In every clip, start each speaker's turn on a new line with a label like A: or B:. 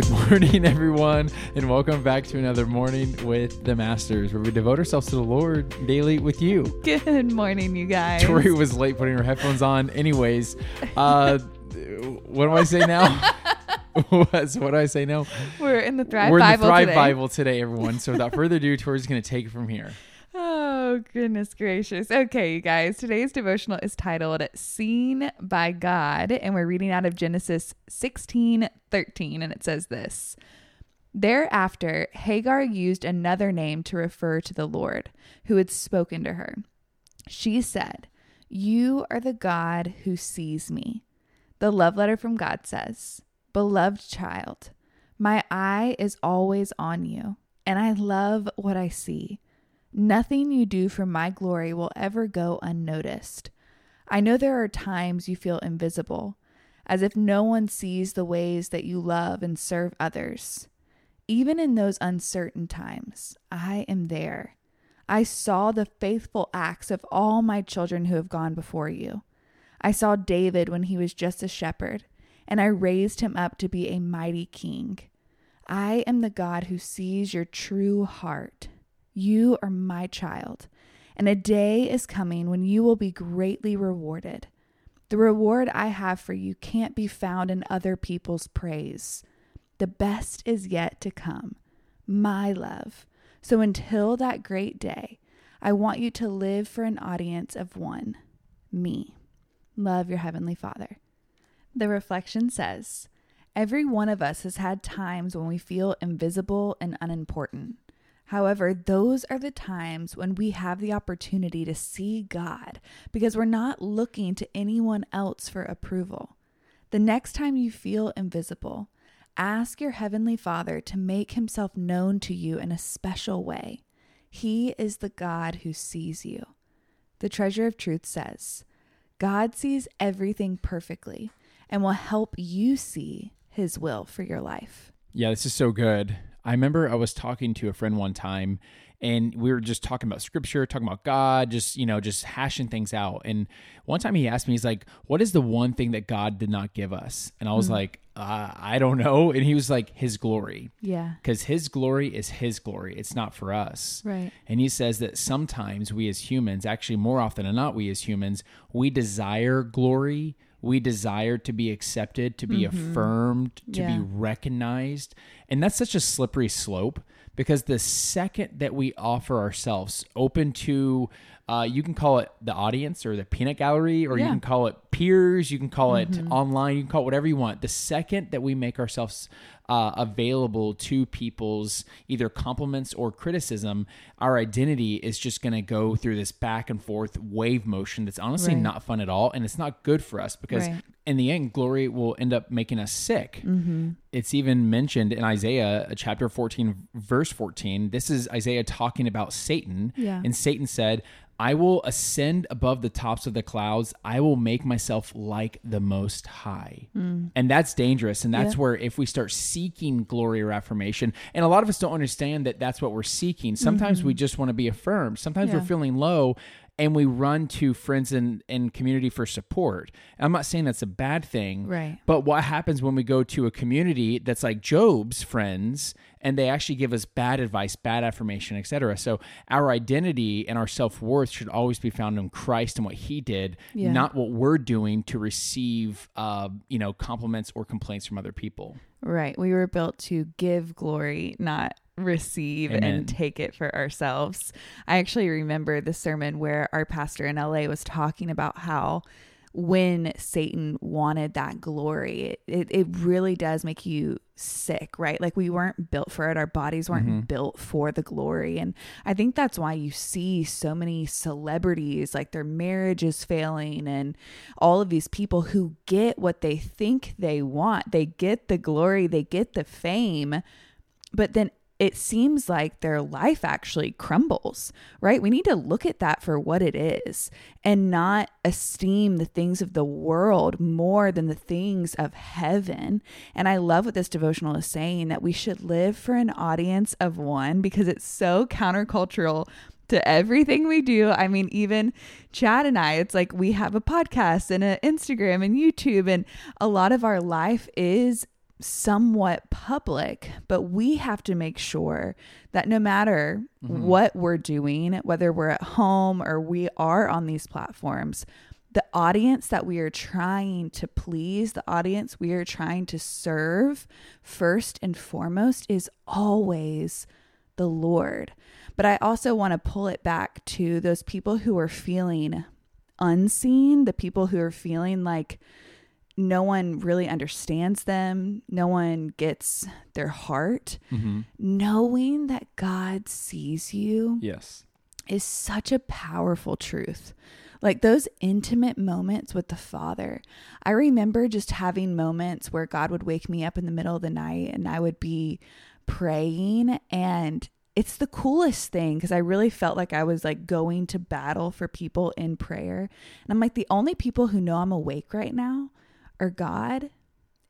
A: Good morning, everyone, and welcome back to another morning with the Masters, where we devote ourselves to the Lord daily with you.
B: Good morning, you guys.
A: Tori was late putting her headphones on. Anyways, uh, what do I say now? what, what do I say now?
B: We're in the Thrive
A: We're in the
B: Bible
A: Thrive
B: today.
A: Bible today, everyone. So without further ado, Tori's going to take it from here.
B: Oh, goodness gracious. Okay, you guys. Today's devotional is titled Seen by God, and we're reading out of Genesis 16 13, and it says this Thereafter, Hagar used another name to refer to the Lord, who had spoken to her. She said, You are the God who sees me. The love letter from God says, Beloved child, my eye is always on you, and I love what I see. Nothing you do for my glory will ever go unnoticed. I know there are times you feel invisible, as if no one sees the ways that you love and serve others. Even in those uncertain times, I am there. I saw the faithful acts of all my children who have gone before you. I saw David when he was just a shepherd, and I raised him up to be a mighty king. I am the God who sees your true heart. You are my child, and a day is coming when you will be greatly rewarded. The reward I have for you can't be found in other people's praise. The best is yet to come, my love. So until that great day, I want you to live for an audience of one me. Love your Heavenly Father. The reflection says Every one of us has had times when we feel invisible and unimportant. However, those are the times when we have the opportunity to see God because we're not looking to anyone else for approval. The next time you feel invisible, ask your Heavenly Father to make Himself known to you in a special way. He is the God who sees you. The Treasure of Truth says, God sees everything perfectly and will help you see His will for your life.
A: Yeah, this is so good. I remember I was talking to a friend one time and we were just talking about scripture, talking about God, just, you know, just hashing things out. And one time he asked me, he's like, What is the one thing that God did not give us? And I was like, uh, I don't know. And he was like, His glory.
B: Yeah.
A: Because his glory is his glory. It's not for us.
B: Right.
A: And he says that sometimes we as humans, actually more often than not, we as humans, we desire glory. We desire to be accepted, to be mm-hmm. affirmed, to
B: Yeah.
A: be recognized. And that's such a slippery slope because the second that we offer ourselves open to, uh, you can call it the audience or the peanut gallery, or you can call it peers, you can call it online, you can call it whatever you want. The second that we make ourselves uh, available to people's either compliments or criticism, our identity is just going to go through this back and forth wave motion that's honestly
B: Right.
A: not fun at all. And it's not good for us because
B: Right.
A: in the end, glory will end up making us sick.
B: Mm-hmm.
A: It's even mentioned in Isaiah uh, chapter 14, verse 14. This is Isaiah talking about Satan.
B: Yeah.
A: And Satan said, I will ascend above the tops of the clouds. I will make myself like the Most High. And that's dangerous. And that's
B: Mm. Yeah.
A: where if we start seeking glory or affirmation, and a lot of us don't understand that that's what we're seeking. Sometimes we just want to be affirmed. Sometimes we're
B: Mm-hmm.
A: Feeling low and we run to friends and, and community for support. I'm not saying that's a bad thing.
B: Right.
A: But what happens when we go to a community that's like Job's friends and they actually give us bad advice, bad affirmation, etc. So our identity and our self-worth should always be found in Christ and what he did,
B: Yeah.
A: not what we're doing to receive uh, you know, compliments or complaints from other people.
B: Right. We were built to give glory, not receive
A: Amen.
B: and take it for ourselves. I actually remember the sermon where our pastor in LA was talking about how when Satan wanted that glory, it, it, it really does make you sick, right? Like we weren't built for it. Our bodies weren't mm-hmm. built for the glory. And I think that's why you see so many celebrities, like their marriage is failing, and all of these people who get what they think they want. They get the glory, they get the fame, but then it seems like their life actually crumbles, right? We need to look at that for what it is and not esteem the things of the world more than the things of heaven. And I love what this devotional is saying that we should live for an audience of one because it's so countercultural to everything we do. I mean, even Chad and I, it's like we have a podcast and an Instagram and YouTube, and a lot of our life is somewhat public, but we have to make sure that no matter mm-hmm. what we're doing, whether we're at home or we are on these platforms, the audience that we are trying to please, the audience we are trying to serve, first and foremost, is always the Lord. But I also want to pull it back to those people who are feeling unseen, the people who are feeling like no one really understands them, no one gets their heart.
A: Mm-hmm.
B: Knowing that God sees you
A: Yes.
B: is such a powerful truth. Like those intimate moments with the Father. I remember just having moments where God would wake me up in the middle of the night and I would be praying and it's the coolest thing because I really felt like I was like going to battle for people in prayer. And I'm like, the only people who know I'm awake right now are God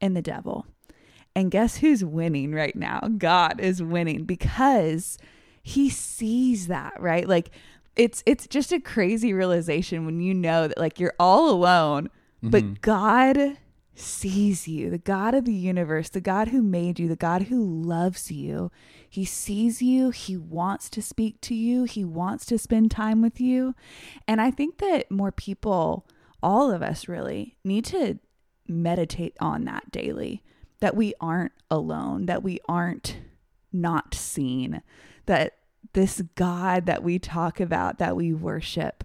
B: and the devil. And guess who's winning right now? God is winning because he sees that, right? Like it's it's just a crazy realization when you know that like you're all alone, but mm-hmm. God sees you. The God of the universe, the God who made you, the God who loves you. He sees you, he wants to speak to you, he wants to spend time with you. And I think that more people, all of us really, need to meditate on that daily that we aren't alone, that we aren't not seen, that this God that we talk about, that we worship,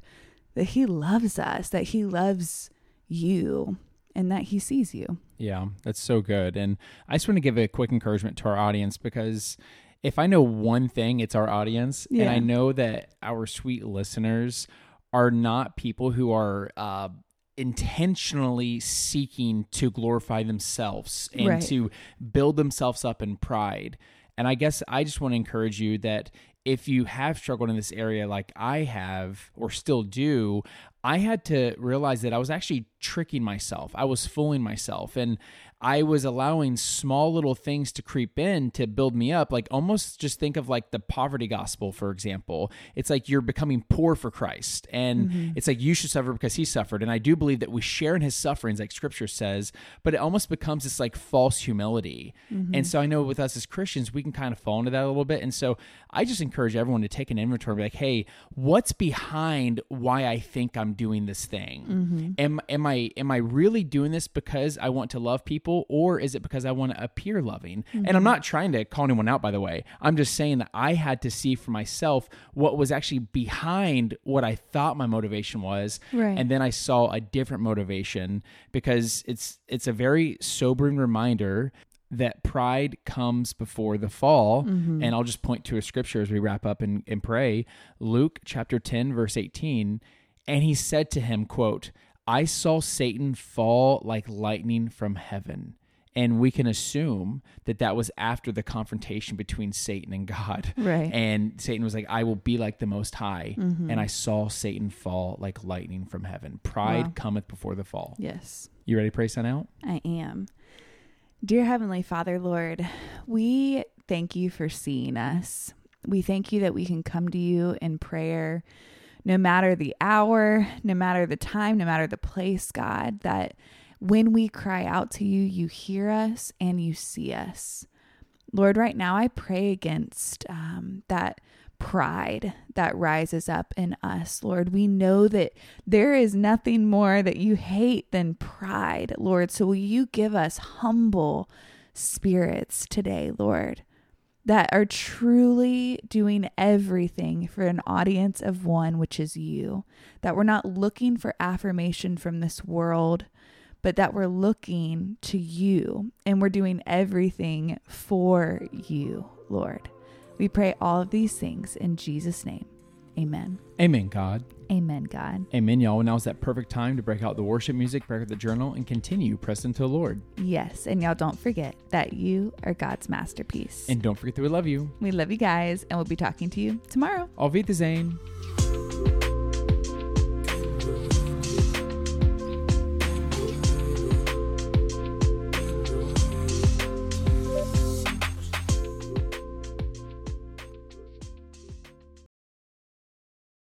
B: that He loves us, that He loves you, and that He sees you.
A: Yeah, that's so good. And I just want to give a quick encouragement to our audience because if I know one thing, it's our audience. And I know that our sweet listeners are not people who are uh, intentionally seeking to glorify themselves and
B: Right.
A: to build themselves up in pride. And I guess I just want to encourage you that if you have struggled in this area like I have or still do, I had to realize that I was actually tricking myself. I was fooling myself and I was allowing small little things to creep in to build me up. Like almost just think of like the poverty gospel, for example. It's like you're becoming poor for Christ. And mm-hmm. it's like you should suffer because he suffered. And I do believe that we share in his sufferings, like scripture says, but it almost becomes this like false humility. Mm-hmm. And so I know with us as Christians, we can kind of fall into that a little bit. And so I just encourage everyone to take an inventory, be like, hey, what's behind why I think I'm doing this thing? Mm-hmm. Am am I am I really doing this because I want to love people, or is it because I want to appear loving? And I'm mm-hmm. not trying to call anyone out, by the way. I'm just saying that I had to see for myself what was actually behind what I thought my motivation was,
B: Right.
A: and then I saw a different motivation because it's it's a very sobering reminder that pride comes before the fall. Mm-hmm. And I'll just point to a scripture as we wrap up and, and pray. Luke chapter 10, verse 18. And he said to him, quote, I saw Satan fall like lightning from heaven. And we can assume that that was after the confrontation between Satan and God.
B: Right.
A: And Satan was like, I will be like the Most High. Mm-hmm. And I saw Satan fall like lightning from heaven. Pride
B: Wow.
A: cometh before the fall.
B: Yes.
A: You ready to pray sign out?
B: I am. Dear Heavenly Father, Lord, we thank you for seeing us. We thank you that we can come to you in prayer no matter the hour, no matter the time, no matter the place, God, that when we cry out to you, you hear us and you see us. Lord, right now I pray against um, that pride that rises up in us. Lord, we know that there is nothing more that you hate than pride, Lord. So will you give us humble spirits today, Lord, that are truly doing everything for an audience of one, which is you, that we're not looking for affirmation from this world but that we're looking to you and we're doing everything for you, Lord. We pray all of these things in Jesus' name. Amen.
A: Amen, God.
B: Amen, God.
A: Amen, y'all. Now is that perfect time to break out the worship music, break out the journal, and continue pressing to the Lord.
B: Yes. And y'all don't forget that you are God's masterpiece.
A: And don't forget that we love you.
B: we love you guys, and we'll be talking to you tomorrow.
A: Auf Wiedersehen.